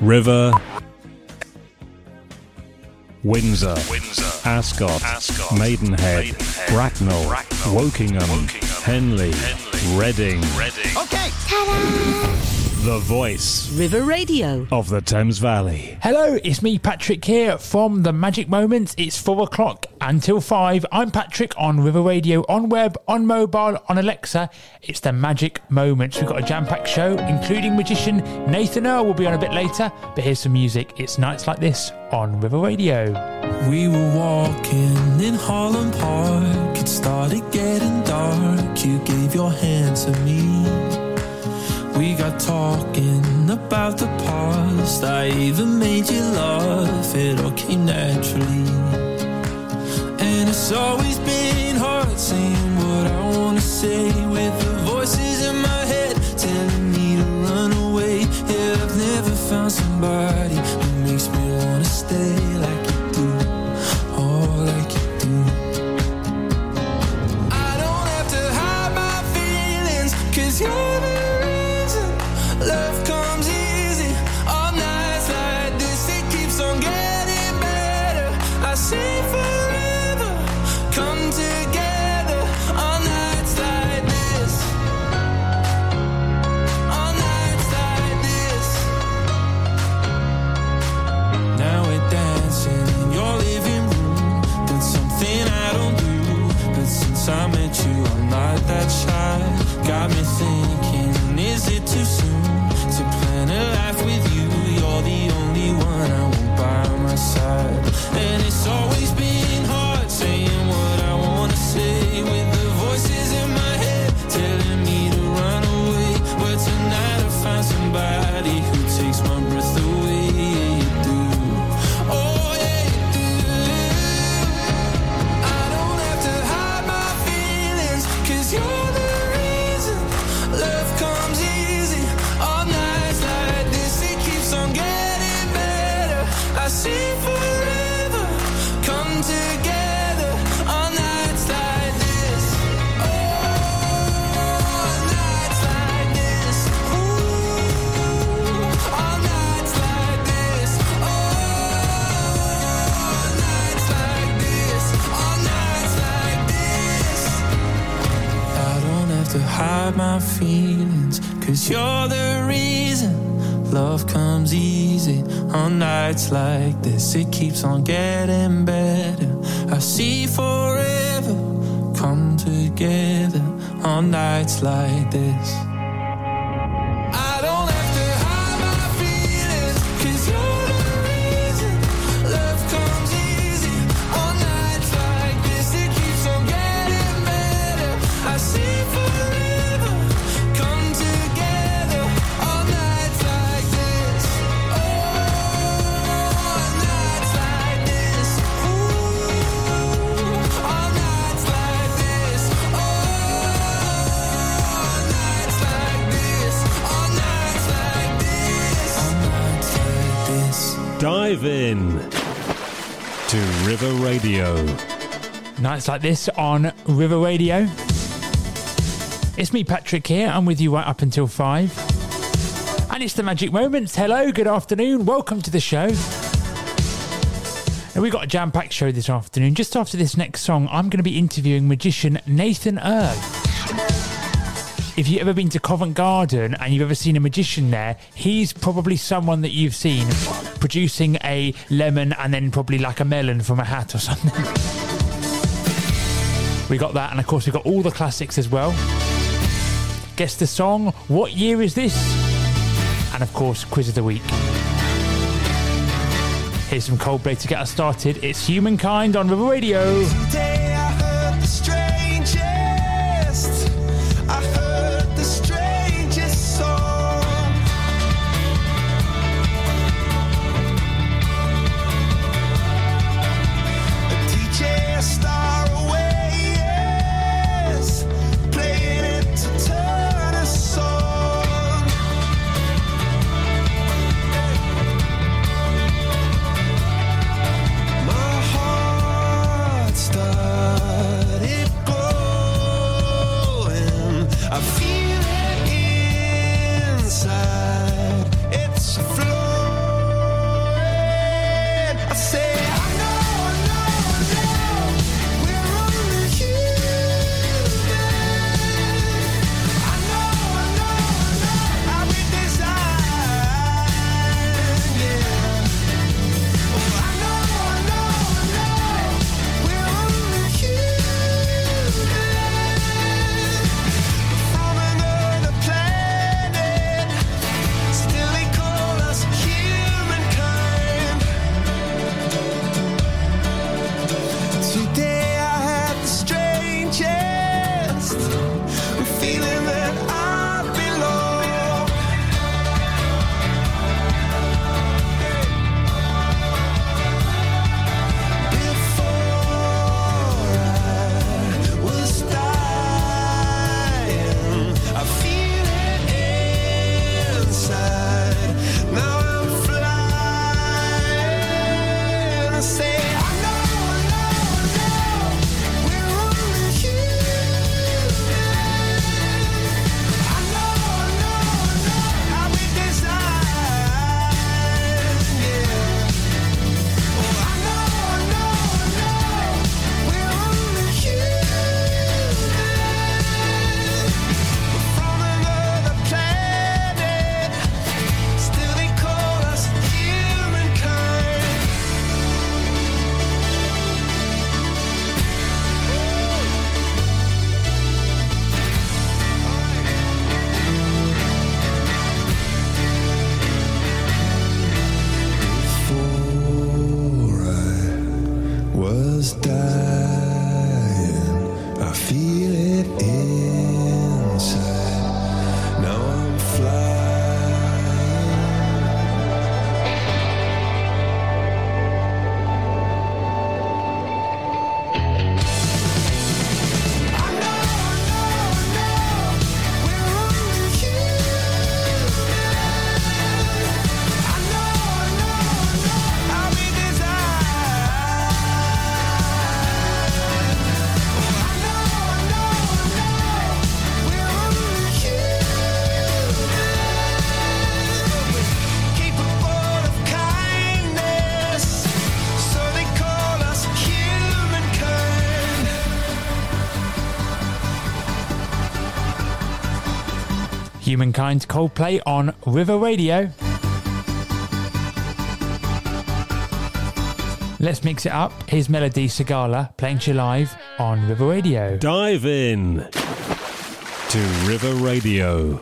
River, Windsor, Windsor, Ascot, Ascot, Maidenhead, Maidenhead, Bracknell, Bracknell, Wokingham, Wokingham, Henley, Henley, Reading. Reading. Okay. The voice River Radio. of the Thames Valley. Hello, it's me, Patrick, here from the Magic Moments. It's four o'clock until five. I'm Patrick on River Radio, on web, on mobile, on Alexa. It's the Magic Moments. We've got a jam packed show, including magician Nathan Earl will be on a bit later. But here's some music. It's nights like this on River Radio. We were walking in Holland Park. It started getting dark. You gave your hand to me. We got talking about the past. I even made you laugh. It all came naturally. And it's always been hard saying what I wanna say with the voices in my head telling me to run away. Yeah, I've never found somebody who makes me wanna stay like you do. Oh, like you do. I don't have to hide my feelings, cause you're since I met you, I'm not that shy. Got me thinking, is it too soon to plan a life with you? You're the only one I want by my side. And it's always keeps on getting better. I see forever come together on nights like this. Nights like this on River Radio. It's me, Patrick, here. I'm with you right up until five. And it's the Magic Moments. Hello, good afternoon. Welcome to the show. And we've got a jam packed show this afternoon. Just after this next song, I'm going to be interviewing magician Nathan Earl. If you've ever been to Covent Garden and you've ever seen a magician there, he's probably someone that you've seen producing a lemon and then probably like a melon from a hat or something. We got that, and of course, we got all the classics as well. Guess the song. What year is this? And of course, quiz of the week. Here's some Coldplay to get us started. It's Humankind on River Radio. Today Humankind Coldplay on River Radio. Let's mix it up. Here's Melody Sagala playing you live on River Radio. Dive in to River Radio.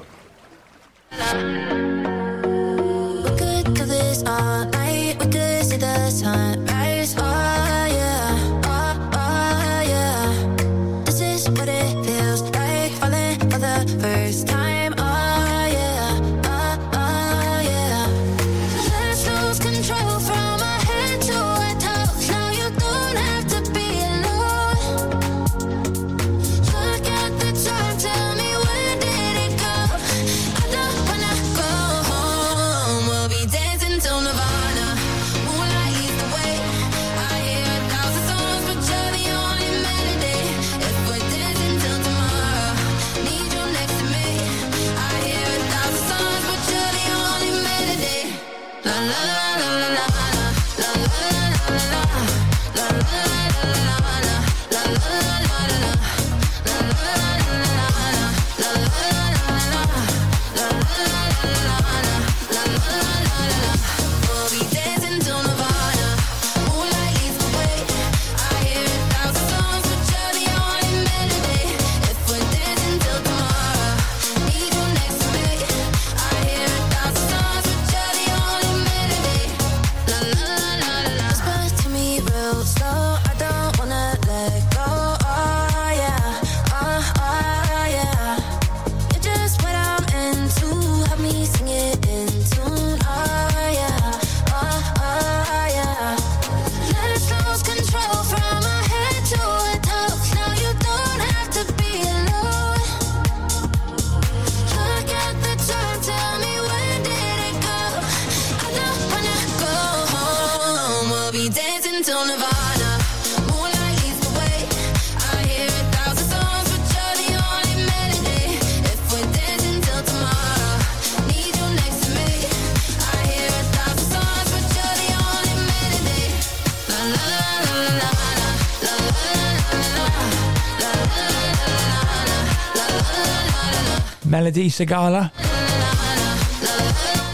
Eddie Segala.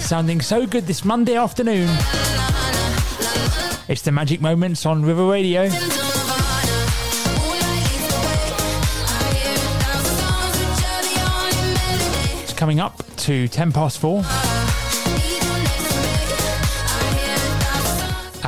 Sounding so good this Monday afternoon. It's the Magic Moments on River Radio. It's coming up to 10 past 4.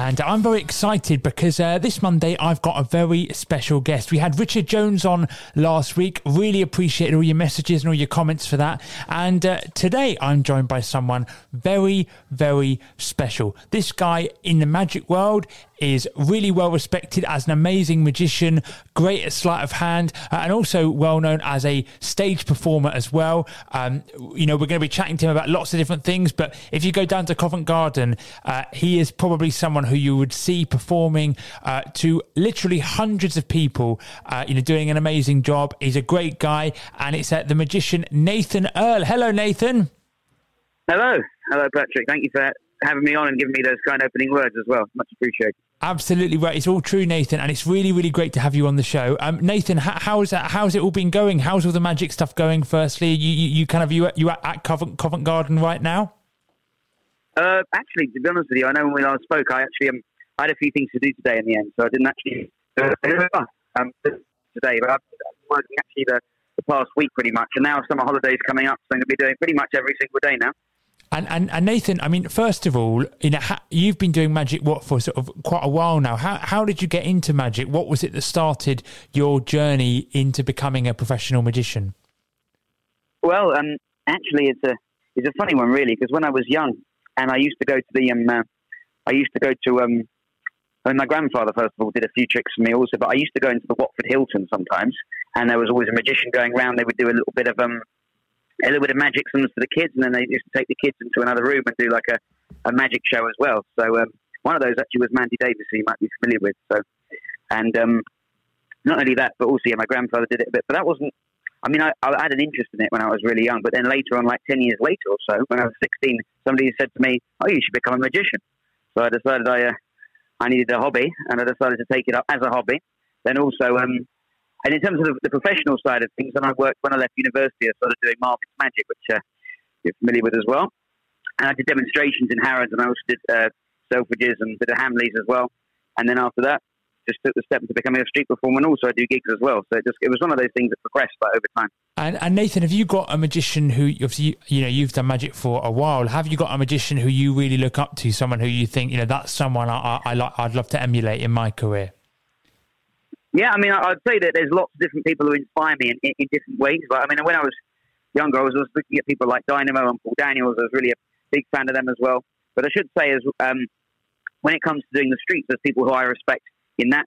And I'm very excited because uh, this Monday I've got a very special guest. We had Richard Jones on last week. Really appreciated all your messages and all your comments for that. And uh, today I'm joined by someone very, very special. This guy in the magic world is really well respected as an amazing magician, great at sleight of hand, uh, and also well known as a stage performer as well. Um, you know, we're going to be chatting to him about lots of different things, but if you go down to Covent Garden, uh, he is probably someone who you would see performing uh, to literally hundreds of people, uh, you know, doing an amazing job. He's a great guy, and it's uh, the magician Nathan Earl. Hello, Nathan. Hello. Hello, Patrick. Thank you for having me on and giving me those kind opening words as well. Much appreciated. Absolutely right. It's all true, Nathan, and it's really, really great to have you on the show. Um, Nathan, how, how's that? How's it all been going? How's all the magic stuff going? Firstly, you, you, you kind of you at- you at, at Covent, Covent Garden right now? Uh, actually, to be honest with you, I know when we last spoke, I actually um, I had a few things to do today in the end, so I didn't actually uh, um, today. But I've been working actually the, the past week pretty much, and now summer holidays coming up, so I'm going to be doing pretty much every single day now. And, and and Nathan, I mean, first of all, you know, you've been doing magic what for sort of quite a while now. How how did you get into magic? What was it that started your journey into becoming a professional magician? Well, um, actually, it's a it's a funny one, really, because when I was young, and I used to go to the um, uh, I used to go to um, I mean, my grandfather first of all did a few tricks for me also, but I used to go into the Watford Hilton sometimes, and there was always a magician going around. They would do a little bit of um, a little bit of magic sums for the kids, and then they used to take the kids into another room and do like a, a magic show as well. So um, one of those actually was Mandy Davis, who you might be familiar with. So, and um, not only that, but also yeah, my grandfather did it a bit, but that wasn't. I mean, I, I had an interest in it when I was really young, but then later on, like ten years later or so, when I was sixteen, somebody said to me, "Oh, you should become a magician." So I decided I uh, I needed a hobby, and I decided to take it up as a hobby. Then also, um, and in terms of the, the professional side of things, then I worked when I left university. I started doing Marvin's Magic, which uh, you're familiar with as well. And I did demonstrations in Harrods, and I also did uh, Selfridges and of Hamleys as well. And then after that, just took the step into becoming a street performer, and also I do gigs as well. So it just it was one of those things that progressed like, over time. And, and Nathan, have you got a magician who obviously you, know you've done magic for a while? Have you got a magician who you really look up to? Someone who you think you know that's someone I, I, like. I'd love to emulate in my career. Yeah, I mean, I'd say that there's lots of different people who inspire me in, in, in different ways. But I mean, when I was younger, I was looking at people like Dynamo and Paul Daniels. I was really a big fan of them as well. But I should say, as um, when it comes to doing the streets, there's people who I respect in that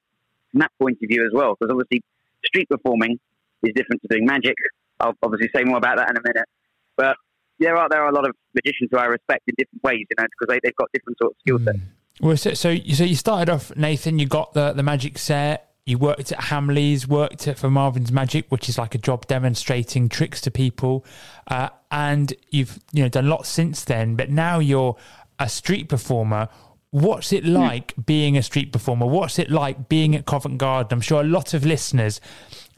from that point of view as well. Because obviously, street performing is different to doing magic. I'll obviously say more about that in a minute. But there are there are a lot of magicians who I respect in different ways, you know, because they, they've got different sort of skill sets. Well, so, so you so you started off, Nathan. You got the the magic set. You worked at Hamleys, worked at for Marvin's Magic, which is like a job demonstrating tricks to people, uh, and you've you know done lots since then. But now you're a street performer. What's it like being a street performer? What's it like being at Covent Garden? I'm sure a lot of listeners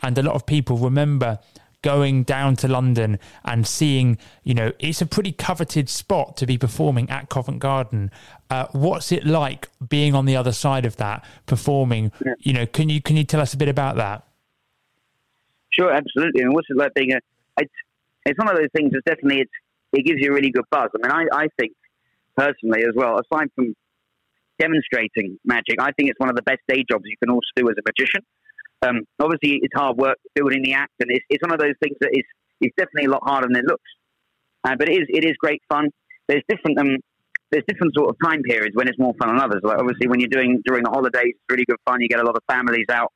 and a lot of people remember going down to London and seeing, you know, it's a pretty coveted spot to be performing at Covent Garden. Uh, what's it like being on the other side of that, performing? You know, can you can you tell us a bit about that? Sure, absolutely. And what's it like being a? It's it's one of those things. That's definitely it's it gives you a really good buzz. I mean, I I think personally as well. Aside from demonstrating magic, I think it's one of the best day jobs you can also do as a magician. Um, obviously, it's hard work building the act, and it's, it's one of those things that is it's definitely a lot harder than it looks. Uh, but it is it is great fun. There's different um, there's different sort of time periods when it's more fun than others. Like obviously, when you're doing during the holidays, it's really good fun. You get a lot of families out,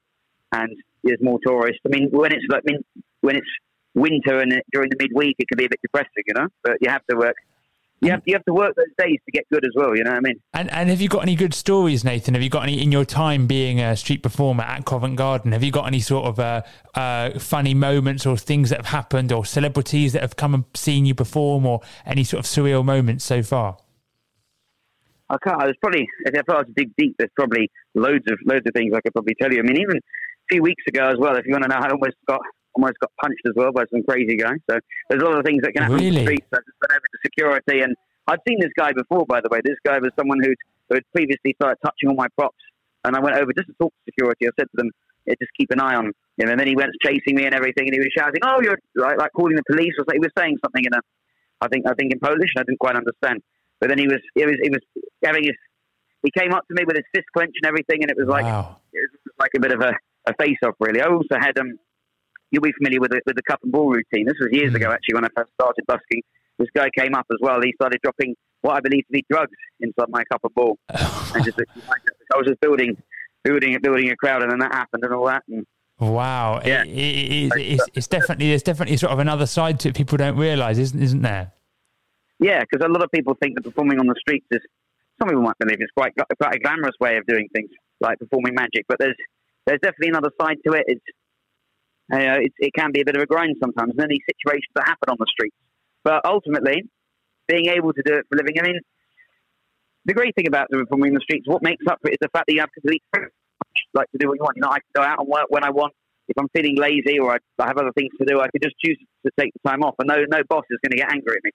and there's more tourists. I mean, when it's like I mean, when it's winter and during the midweek, it can be a bit depressing, you know. But you have to work. You have, you have to work those days to get good as well. You know what I mean? And and have you got any good stories, Nathan? Have you got any in your time being a street performer at Covent Garden? Have you got any sort of uh, uh, funny moments or things that have happened, or celebrities that have come and seen you perform, or any sort of surreal moments so far? I can't. There's probably if I was to dig deep, there's probably loads of loads of things I could probably tell you. I mean, even a few weeks ago as well. If you want to know, I almost got almost got punched as well by some crazy guy. So there's a lot of things that can happen on Really? the streets. I just went over to security, and I'd seen this guy before. By the way, this guy was someone who'd, who had previously started touching all my props, and I went over just to talk to security. I said to them, yeah, "Just keep an eye on." him." And then he went chasing me and everything, and he was shouting, "Oh, you're like, like calling the police!" or something. He was saying something in a, I think I think in Polish. and I didn't quite understand. But then he was he was he was having his he came up to me with his fist clenched and everything, and it was like wow. it was like a bit of a, a face off, really. I also had um, you'll be familiar with the, with the cup and ball routine. This was years Mm. ago, actually, when I first started busking. This guy came up as well. He started dropping what I believe to be drugs inside my cup and ball, and just I was just building, building, building a crowd, and then that happened and all that. And Wow. Yeah. it- it- it's, it's, it's definitely there's definitely sort of another side to it people don't realise, isn't isn't there? Yeah, because a lot of people think that performing on the streets is, some people might believe it's quite quite a glamorous way of doing things, like performing magic. But there's there's definitely another side to it. It's, it's it can be a bit of a grind sometimes, and these situations that happen on the streets. But ultimately, being able to do it for a living, I mean, the great thing about performing in the streets, what makes up for it is the fact that you have complete like to do what you want. You know, I can go out and work when I want. If I'm feeling lazy or I, I have other things to do, I can just choose to take the time off, and no no boss is going to get angry at me.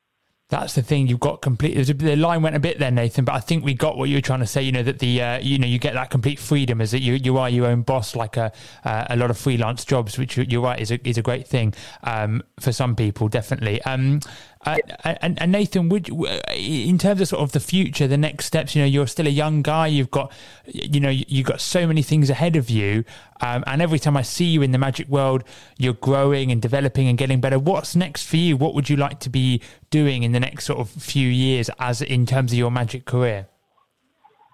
That's the thing. You've got complete. The line went a bit there, Nathan, but I think we got what you were trying to say. You know that the uh, you know you get that complete freedom is that you you are your own boss, like a uh, a lot of freelance jobs, which you- you're right is a is a great thing um, for some people, definitely. Um, And, and Nathan, would in terms of sort of the future, the next steps, you know, you're still a young guy. You've got, you know, you've got so many things ahead of you. Um, and every time I see you in the magic world, you're growing and developing and getting better. What's next for you? What would you like to be doing in the next sort of few years, as in terms of your magic career?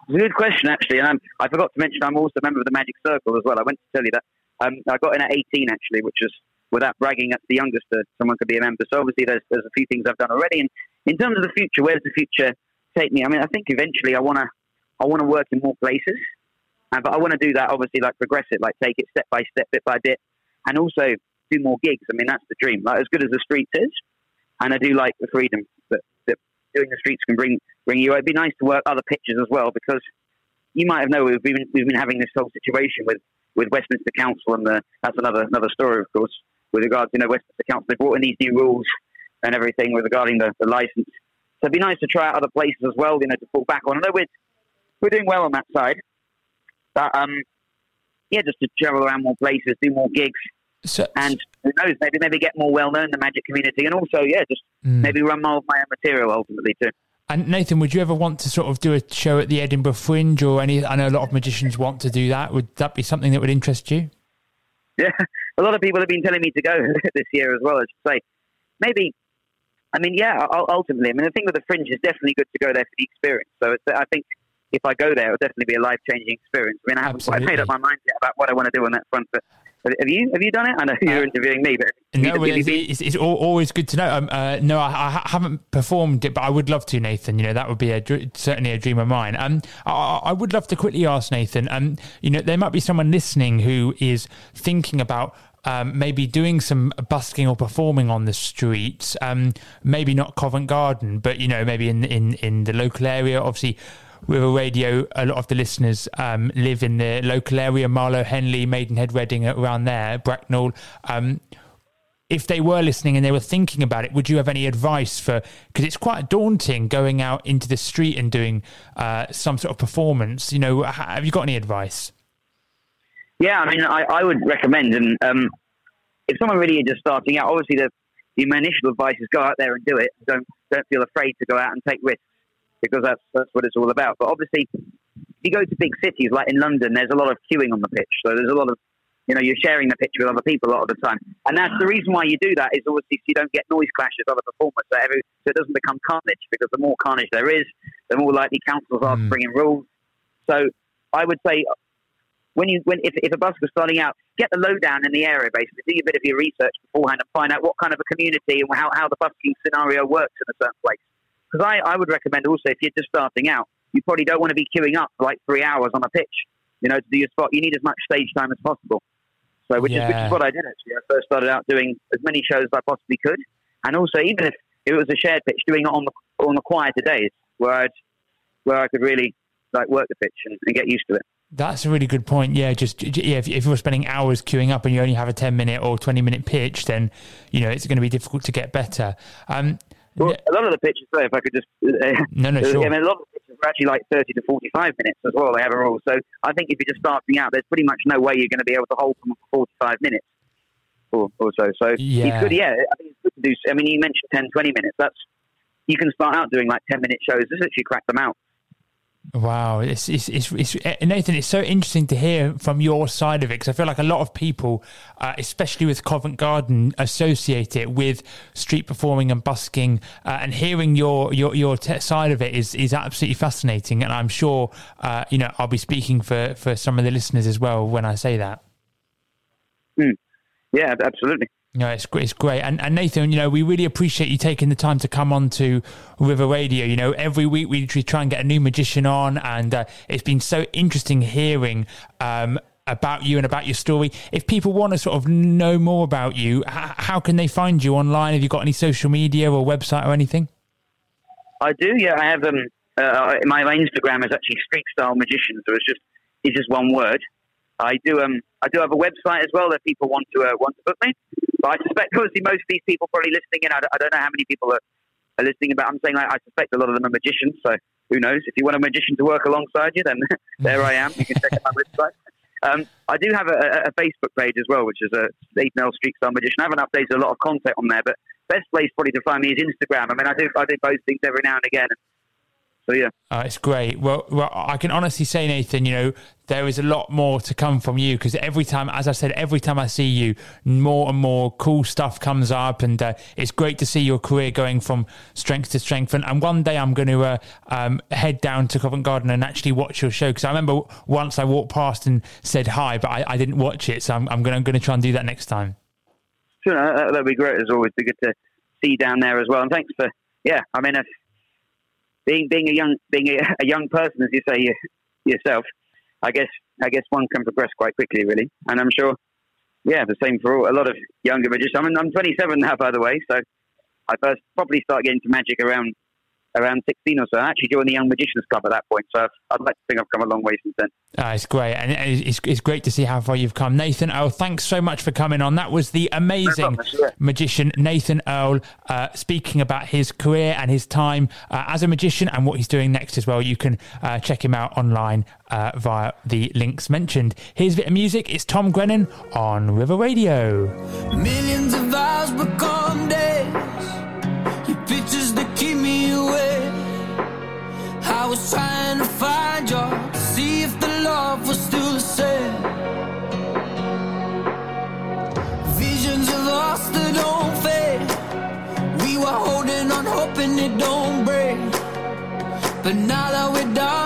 Good question, actually. And I'm, I forgot to mention I'm also a member of the Magic Circle as well. I went to tell you that. Um, I got in at 18, actually, which is, without bragging, that's the youngest that someone could be a member. So obviously there's, there's a few things I've done already. And in terms of the future, where's the future take me? I mean, I think eventually I want to I want to work in more places. Uh, but I want to do that, obviously, like progress it, like take it step by step, bit by bit. And also do more gigs. I mean, that's the dream. Like, as good as the streets is, and I do like the freedom that, that doing the streets can bring bring you. It'd be nice to work other pitches as well because you might have known we've been we've been having this whole situation with, with Westminster Council and the, that's another another story of course with regards you know Westminster Council they brought in these new rules and everything with regarding the, the license. So it'd be nice to try out other places as well, you know, to fall back on. I know we're we're doing well on that side, but um, yeah, just to travel around more places, do more gigs, So, and who knows, maybe maybe get more well known in the magic community, and also yeah, just Mm. maybe run more of my own material ultimately too. And Nathan, would you ever want to sort of do a show at the Edinburgh Fringe or any? I know a lot of magicians want to do that. Would that be something that would interest you? Yeah, a lot of people have been telling me to go this year as well. I should say, maybe. I mean, yeah. ul- Ultimately, I mean, the thing with the fringe is definitely good to go there for the experience. So it's, I think if I go there, it'll definitely be a life changing experience. I mean, I haven't quite made up my mind yet about what I want to do on that front. But have you? Have you done it? I know you're Uh, interviewing me, but No, well, it's, it's, it's al- always good to know. Um, uh, no, I, I haven't performed it, but I would love to, Nathan. You know, that would be a certainly a dream of mine. Um, I, I would love to quickly ask Nathan. Um, you know, there might be someone listening who is thinking about. Um, maybe doing some busking or performing on the streets. Um, maybe not Covent Garden, but you know, maybe in in in the local area. Obviously, River Radio, a lot of the listeners um, live in the local area, Marlow, Henley, Maidenhead, Reading, around there, Bracknell. Um, if they were listening and they were thinking about it, would you have any advice for? Because it's quite daunting going out into the street and doing uh, some sort of performance. You know, have you got any advice? Yeah, I mean, I, I would recommend, and um, if someone really is just starting out, obviously the, the initial advice is go out there and do it. Don't don't feel afraid to go out and take risks because that's that's what it's all about. But obviously, if you go to big cities like in London, there's a lot of queuing on the pitch, so there's a lot of you know you're sharing the pitch with other people a lot of the time, and that's the reason why you do that is obviously so you don't get noise clashes other performers, so, every, so it doesn't become carnage because the more carnage there is, the more likely councils are to Mm. bring in rules. So I would say when you when if, if a busker's starting out, get the lowdown in the area basically. Do a bit of your research beforehand and find out what kind of a community and how, how the busking scenario works in a certain place. Because I, I would recommend also if you're just starting out, you probably don't want to be queuing up for like three hours on a pitch. You know, to do your spot, you need as much stage time as possible. So which is which is what I did actually. I first started out doing as many shows as I possibly could, and also even if it was a shared pitch, doing it on the on the quieter days where I'd where I could really like work the pitch and, and get used to it. That's a really good point. Yeah, just yeah. If, if you're spending hours queuing up and you only have a ten minute or twenty minute pitch, then you know it's going to be difficult to get better. Um, Well, a lot of the pitches, though, if I could just, uh, no, no, I mean, a lot of the pitches are actually like 30 to 45 minutes as well. They have a rule. So I think if you're just starting out, there's pretty much no way you're going to be able to hold them for 45 minutes or, or so. So Yeah. good, yeah. I think it's good to do. I mean, you mentioned 10, 20 minutes. That's You can start out doing like 10 minute shows. Just literally crack them out. Wow, it's, it's, it's, it's eh, Nathan. It's so interesting to hear from your side of it because I feel like a lot of people, uh, especially with Covent Garden, associate it with street performing and busking. Uh, and hearing your your your te- side of it is is absolutely fascinating. And I'm sure uh, you know I'll be speaking for for some of the listeners as well when I say that. Yeah, absolutely. No, it's gr- it's great, and and Nathan, you know, we really appreciate you taking the time to come on to River Radio. You know, every week we, we try and get a new magician on, and uh, it's been so interesting hearing um, about you and about your story. If people want to sort of know more about you, h- how can they find you online? Have you got any social media or website or anything? I do, yeah. I have um, uh, my, my Instagram is actually Street Style Magician, so it's just it's just one word. I do um I do have a website as well that people want to uh, want to book me. But I suspect obviously most of these people probably listening in. I don't, I don't know how many people are, are listening, but I'm saying like, I suspect a lot of them are magicians. So who knows? If you want a magician to work alongside you, then there I am. You can check out my website. Um, I do have a, a, Facebook page as well, which is a Steve Nell Street Style Magician. I haven't updated a lot of content on there, but best place probably to find me is Instagram. I mean, I do I do post things every now and again. So yeah, Uh, it's great. Well, well, I can honestly say, Nathan, you know, there is a lot more to come from you because every time, as I said, every time I see you, more and more cool stuff comes up, and uh, it's great to see your career going from strength to strength. And, and one day I'm going to uh, um, head down to Covent Garden and actually watch your show because I remember once I walked past and said hi, but I, I didn't watch it, so I'm, I'm going to try and do that next time. sure, that'd be great. It's always be good to see down there as well. And thanks for yeah. I mean, being being a young being a, a young person, as you say you, yourself, I guess I guess one can progress quite quickly, really. And I'm sure, yeah, the same for all, a lot of younger magicians. I mean, I'm 27 now, by the way, so I first probably started getting to magic around around 16 or so. I actually joined the Young Magicians Club at that point, so I've, I'd like to think I've come a long way since then. Uh, it's great, and it's, it's great to see how far you've come, Nathan Earl. Thanks so much for coming on. That was the amazing problem, sure. magician Nathan Earl uh, speaking about his career and his time uh, as a magician and what he's doing next as well. You can uh, check him out online uh, via the links mentioned. Here's a bit of music. It's Tom Grennan on River Radio. Millions of hours become were holding on, hoping it don't break. But now that we're dancing,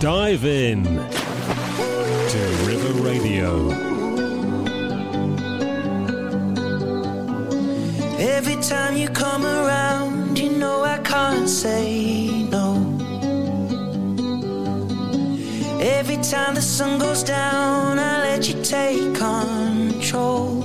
Dive in to River Radio. Every time you come around, you know I can't say no. Every time the sun goes down, I let you take control.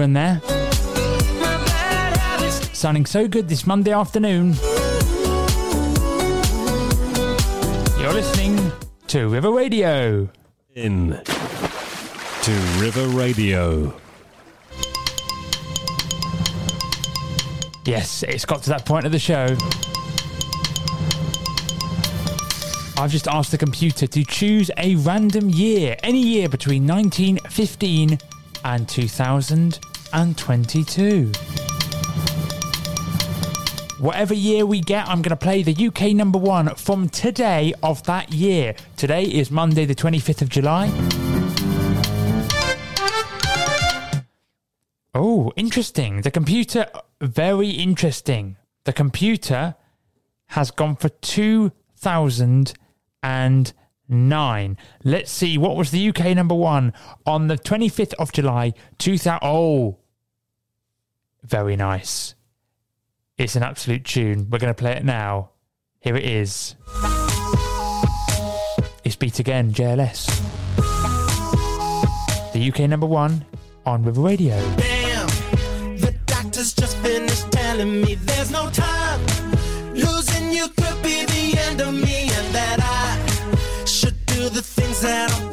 here and there. Sounding so good this Monday afternoon. You're listening to River Radio. In to River Radio. Yes, it's got to that point of the show. I've just asked the computer to choose a random year, any year between 1915 and 2000. And twenty two. Whatever year we get, I'm going to play the UK number one from today of that year. Today is Monday, the 25th of July. Oh, interesting. The computer, very interesting. The computer has gone for 2,000 and nine. Let's see what was the UK number one on the 25th of July 2000. Oh, very nice. It's an absolute tune. We're going to play it now. Here it is. It's Beat Again, JLS. The UK number one on River Radio. Damn, the doctor's just finished telling me there's no time. Losing you could be the end of me the things that I'm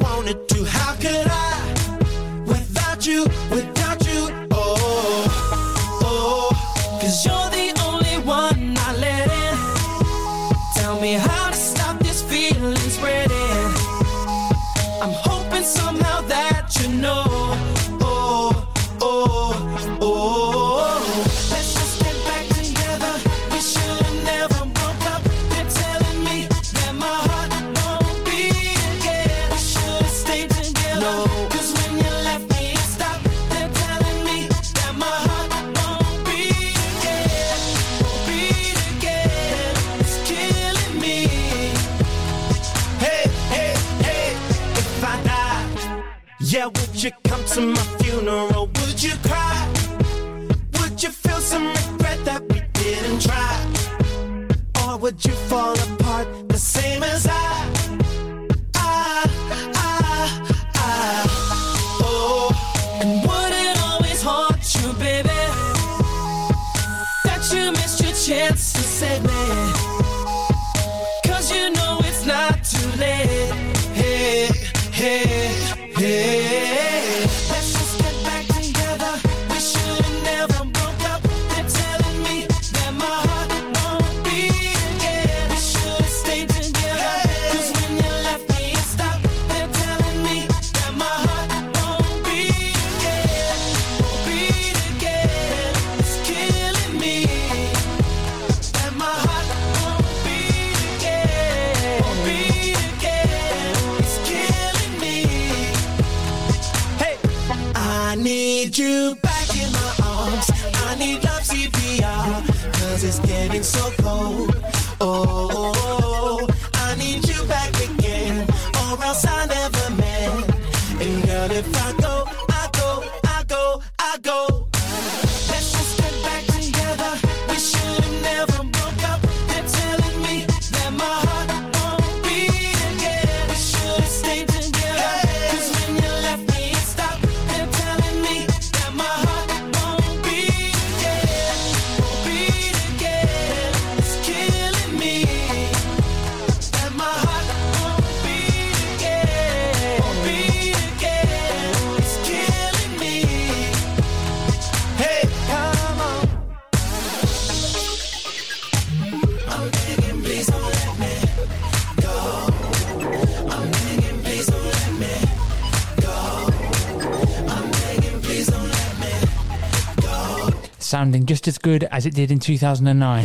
sounding just as good as it did in 2009.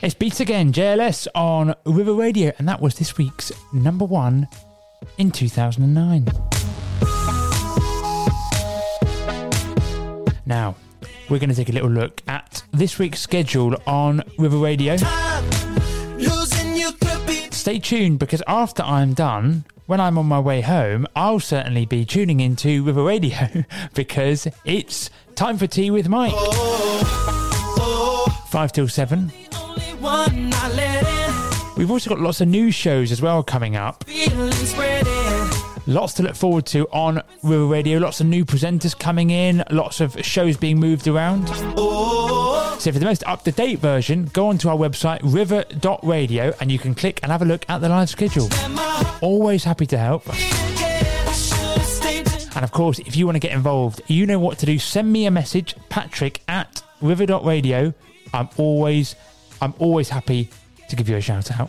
It's Beats Again, JLS on River Radio, and that was this week's number one in 2009. Now, we're going to take a little look at this week's schedule on River Radio. Stay tuned because after I'm done, when I'm on my way home, I'll certainly be tuning into River Radio because it's time for tea with Mike. Five till seven. We've also got lots of new shows as well coming up. Lots to look forward to on River Radio. Lots of new presenters coming in. Lots of shows being moved around. So for the most up-to-date version, go onto our website river.radio and you can click and have a look at the live schedule. Always happy to help. And of course, if you want to get involved, you know what to do. Send me a message, Patrick at river.radio. I'm always, I'm always happy to give you a shout out.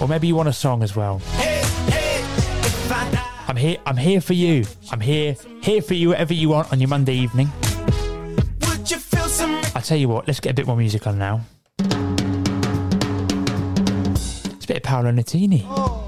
Or maybe you want a song as well. Hey, hey. I'm here. I'm here for you. I'm here, here for you. Whatever you want on your Monday evening. you some I tell you what. Let's get a bit more music on now. It's a bit of Paolo Nutini. One,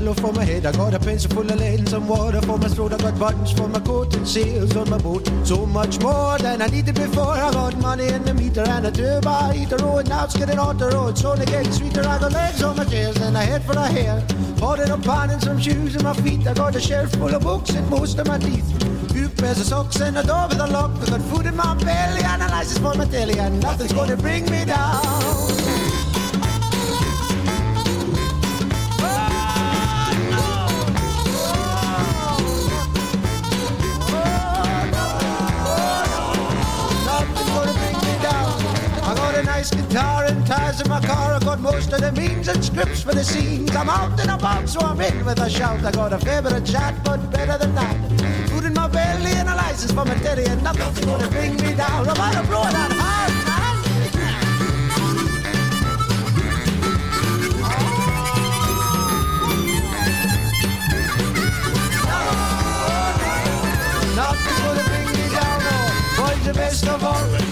Pillow for my head. I got a pencil full of lead and some water for my throat. I got buttons for my coat and sails on my boat. So much more than I needed before. I got money in the meter and a turbo heater. Oh, and now it's getting on the road. It's only getting sweeter. I got legs on my chairs and a head for a hair. It up pan and some shoes in my feet. I got a shelf full of books and most of my teeth. Few pairs of socks and a door with a lock. I got food in my belly and a for my telly. And nothing's gonna bring me down. Nice guitar and tires in my car. I got most of the means and scripts for the scenes. I'm out and about, so I'm in with a shout. I got a fair bit chat, but better than that. Food in my belly and a license for my daddy, and nothing's gonna bring me down. I'm out of blow that man. Nothing's gonna bring me down. Boys, the best of all.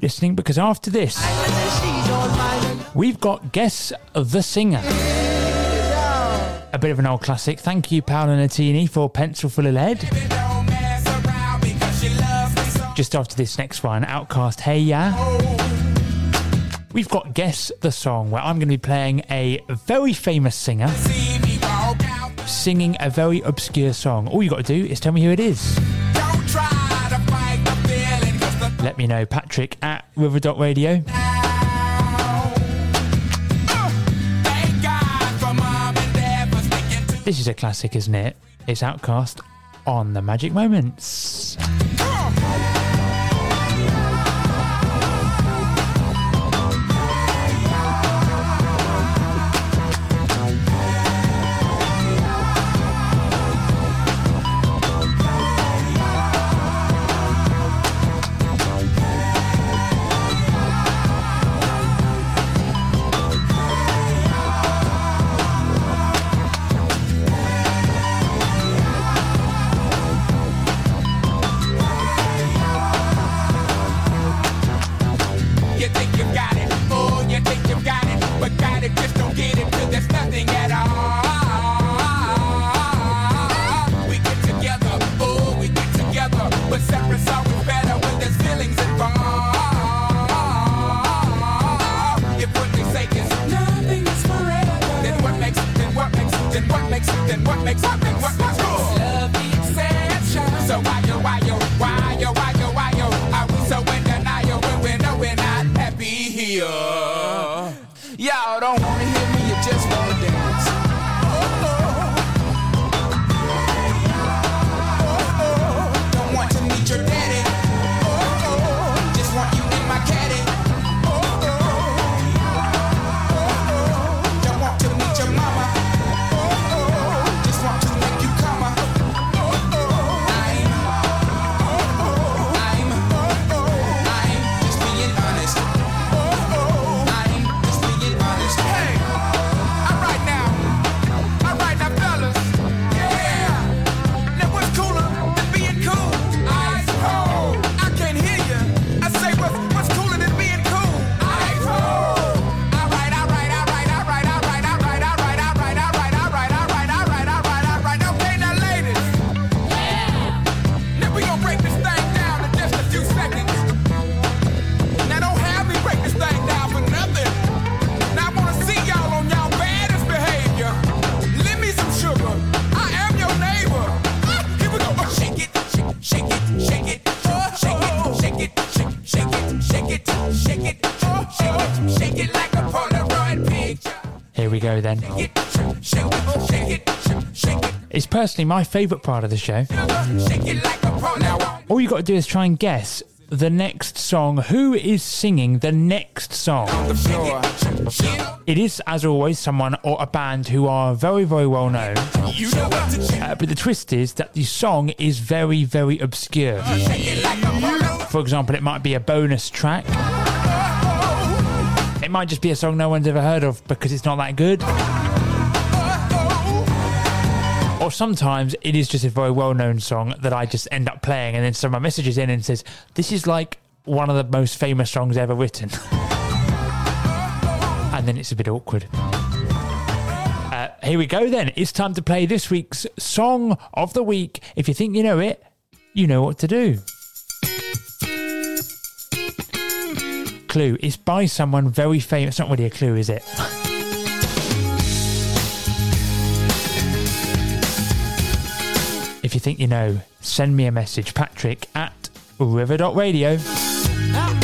Keep listening because after this, we've got Guess the Singer. A bit of an old classic. Thank you, Paolo Nutini, for Pencil Full of Lead. Just after this next one, OutKast Hey Ya. We've got Guess the Song, where I'm going to be playing a very famous singer singing a very obscure song. All you got to do is tell me who it is. Let me know, Patrick at river.radio. This is a classic, isn't it? It's OutKast on the Magic Moments. Y'all don't personally my favourite part of the show. All you got to do is try and guess the next song. Who is singing the next song? It is, as always, someone or a band who are very, very well known. Uh, but the twist is that the song is very, very obscure. For example, it might be a bonus track. It might just be a song no one's ever heard of because it's not that good or sometimes it is just a very well known song that I just end up playing, and then someone messages in and says, "This is like one of the most famous songs ever written," and then it's a bit awkward. Uh, here we go. Then it's time to play this week's song of the week. If you think you know it, you know what to do. Clue. It's by someone very famous. It's not really a clue, is it? If you think you know, send me a message, patrick at river.radio. Now,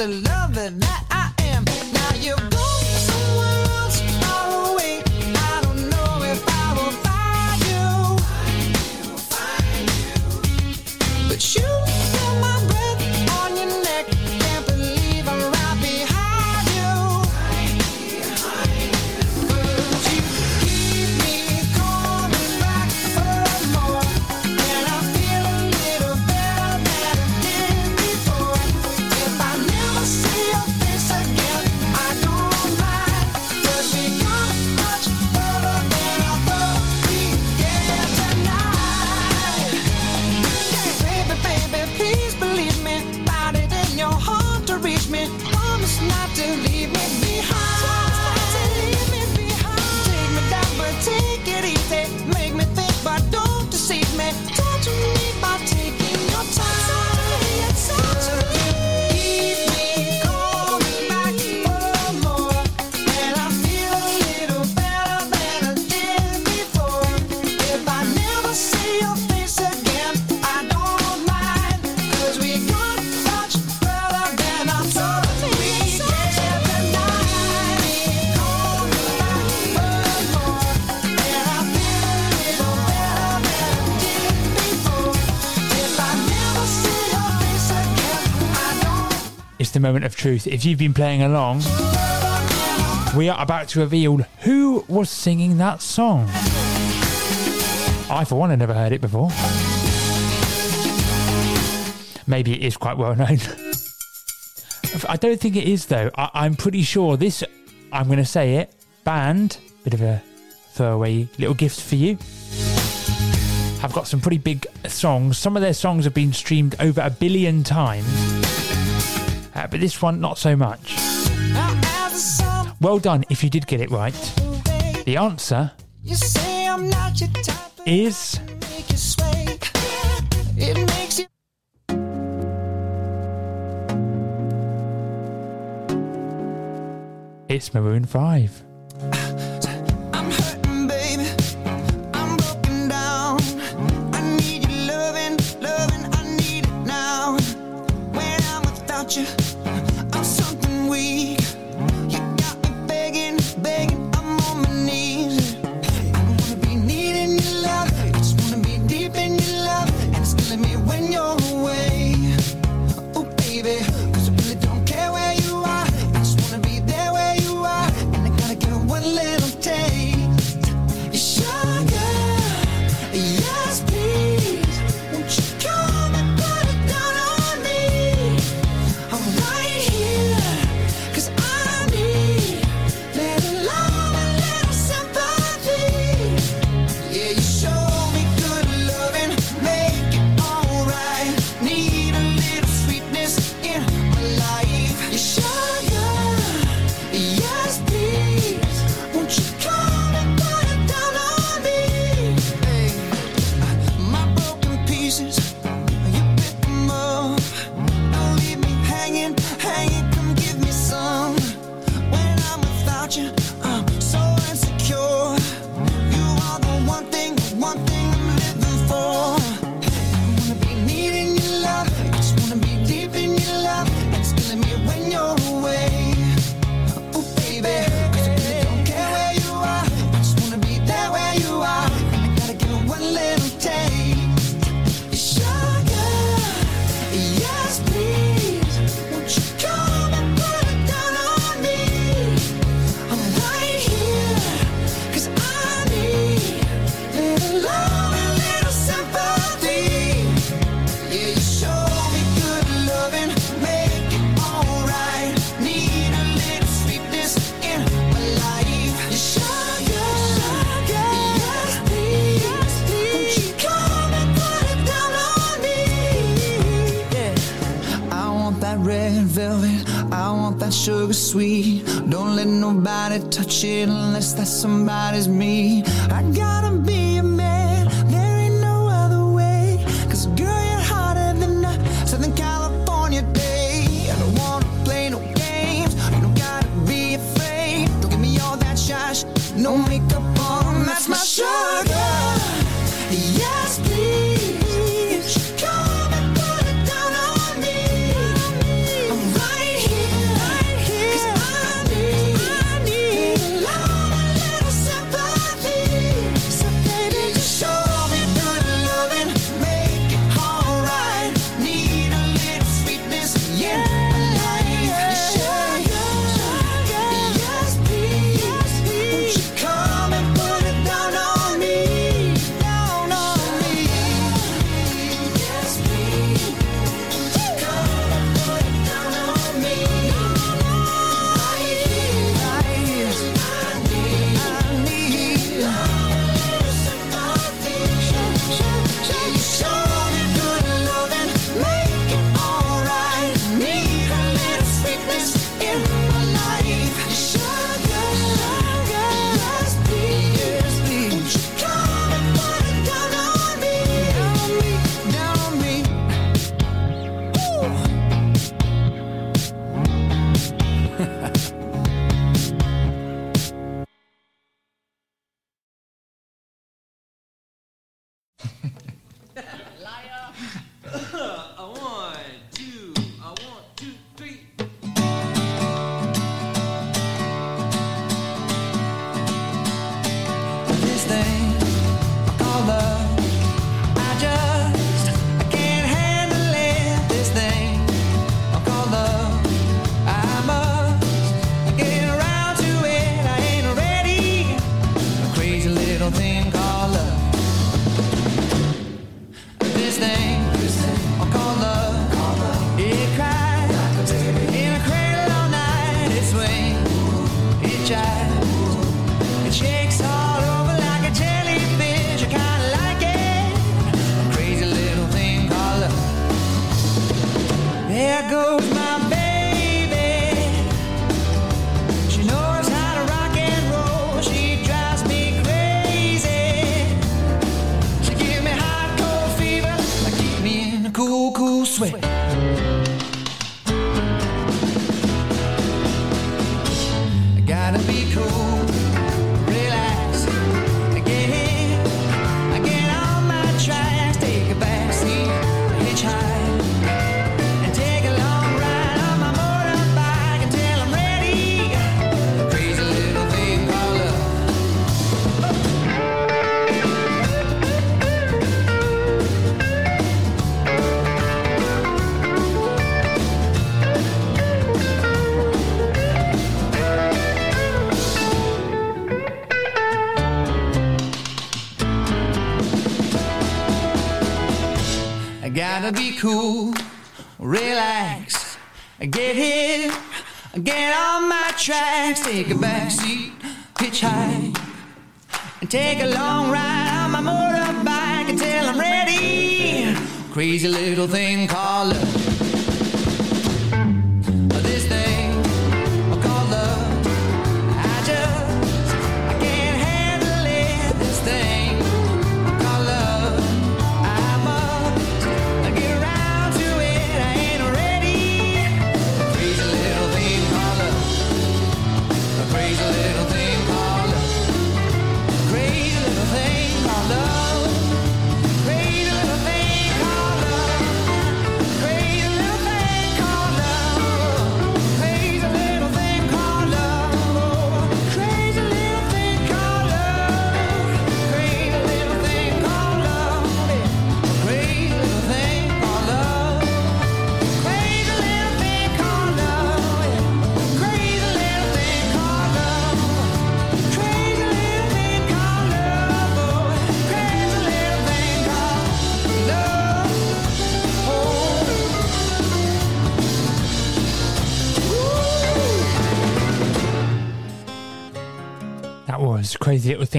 the lover that I am. Now you're going somewhere. the moment of truth. If you've been playing along, we are about to reveal who was singing that song. I, for one, have never heard it before. Maybe it is quite well known. I don't think it is, though. I- am pretty sure this, I'm going to say it, band, bit of a throwaway little gift for you, I've got some pretty big songs. Some of their songs have been streamed over a billion times. Uh, but this one, not so much. Well done if you did get it right. The answer is. It's Maroon 5. somebody's me. Take a backseat, hitchhike, and take a long ride on my motorbike until I'm ready. Crazy little thing called love.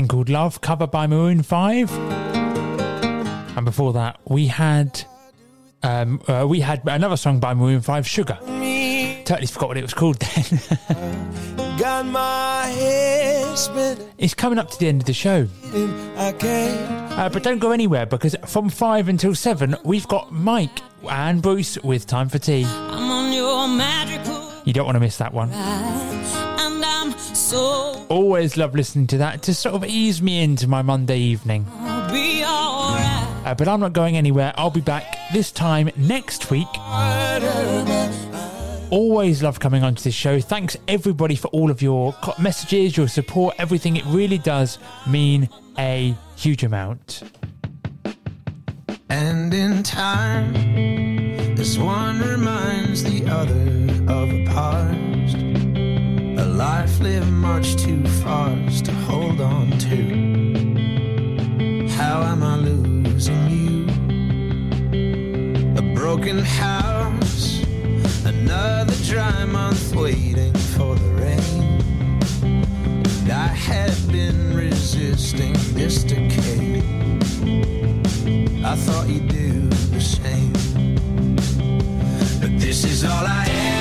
Thing Called Love, covered by Maroon 5. And before that, we had um, uh, we had another song by Maroon 5, Sugar. Totally forgot what it was called then. Got my head it's coming up to the end of the show. Uh, but don't go anywhere because from 5 until 7, we've got Mike and Bruce with Time for Tea. I'm on your magical You don't want to miss that one. Ride, and I'm so Always love listening to that to sort of ease me into my Monday evening. I'll be alright. Uh, but I'm not going anywhere. I'll be back this time next week. Always love coming onto this show. Thanks everybody for all of your messages, your support, everything. It really does mean a huge amount. And in time, as one reminds the other of a past, a life lived much too fast to hold on to. How am I losing you? A broken house, another dry month waiting for the rain. And I had been resisting this decay. I thought you'd do the same. But this is all I ever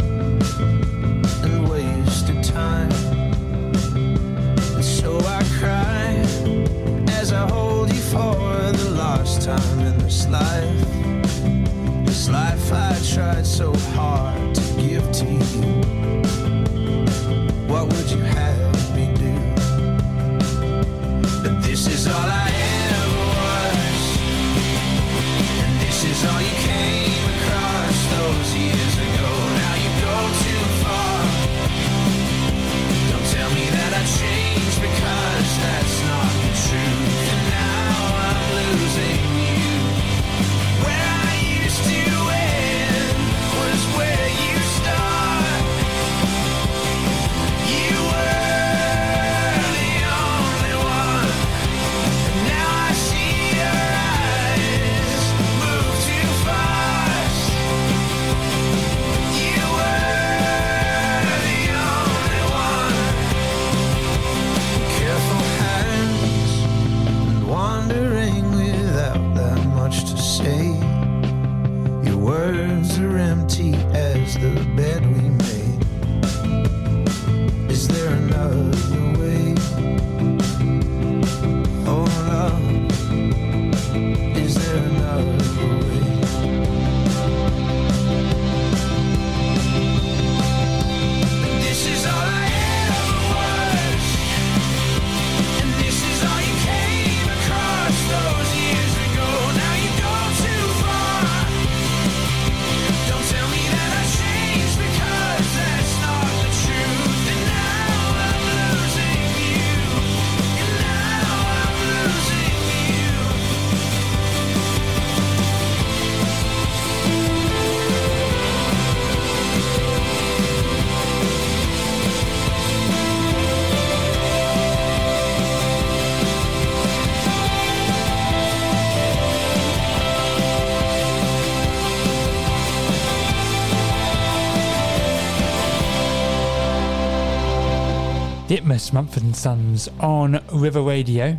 Ditmas Mumford and Sons on River Radio.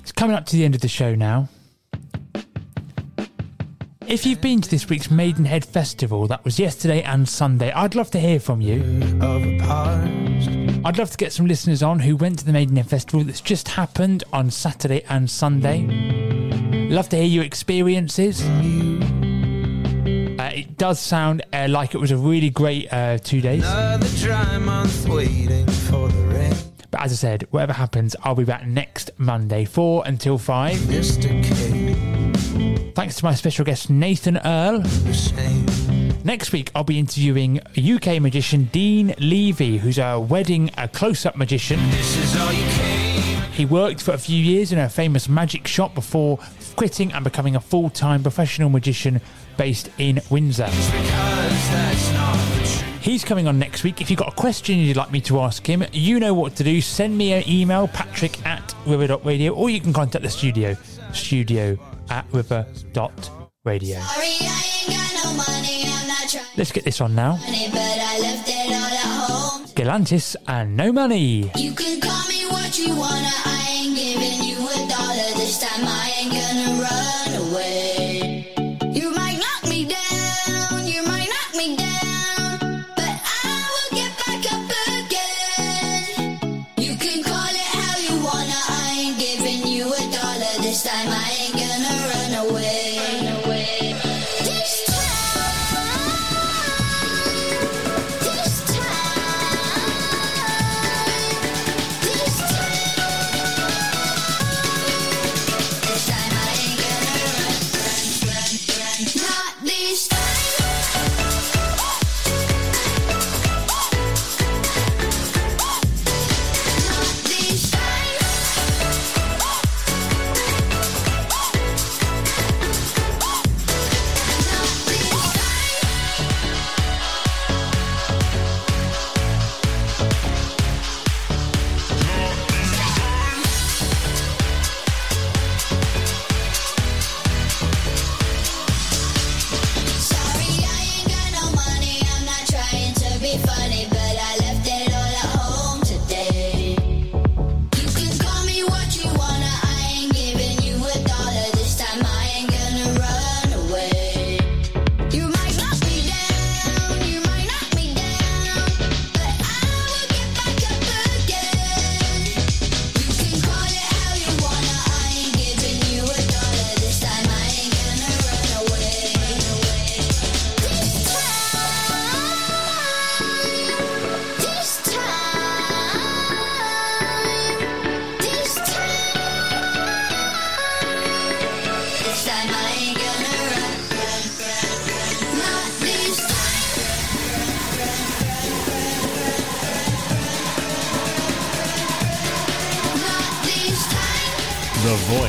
It's coming up to the end of the show now. If you've been to this week's Maidenhead Festival, that was yesterday and Sunday, I'd love to hear from you. I'd love to get some listeners on who went to the Maidenhead Festival that's just happened on Saturday and Sunday. Love to hear your experiences. It does sound uh, like it was a really great uh, two days. Another dry month waiting for the rain. But as I said, whatever happens, I'll be back next Monday, 4 until 5. Thanks to my special guest, Nathan Earl. Next week, I'll be interviewing UK magician Dean Levy, who's a wedding a close-up magician. He worked for a few years in a famous magic shop before quitting and becoming a full-time professional magician based in Windsor. He's coming on next week. If you've got a question you'd like me to ask him, you know what to do. Send me an email, patrick at river.radio, or you can contact the studio, studio at river.radio. Sorry, I ain't got no money, I'm not trying Let's get this on now. money, but I left it all at home. Galantis and No Money. You can call me what you wanna, I ain't giving you a dollar this time, I ain't gonna run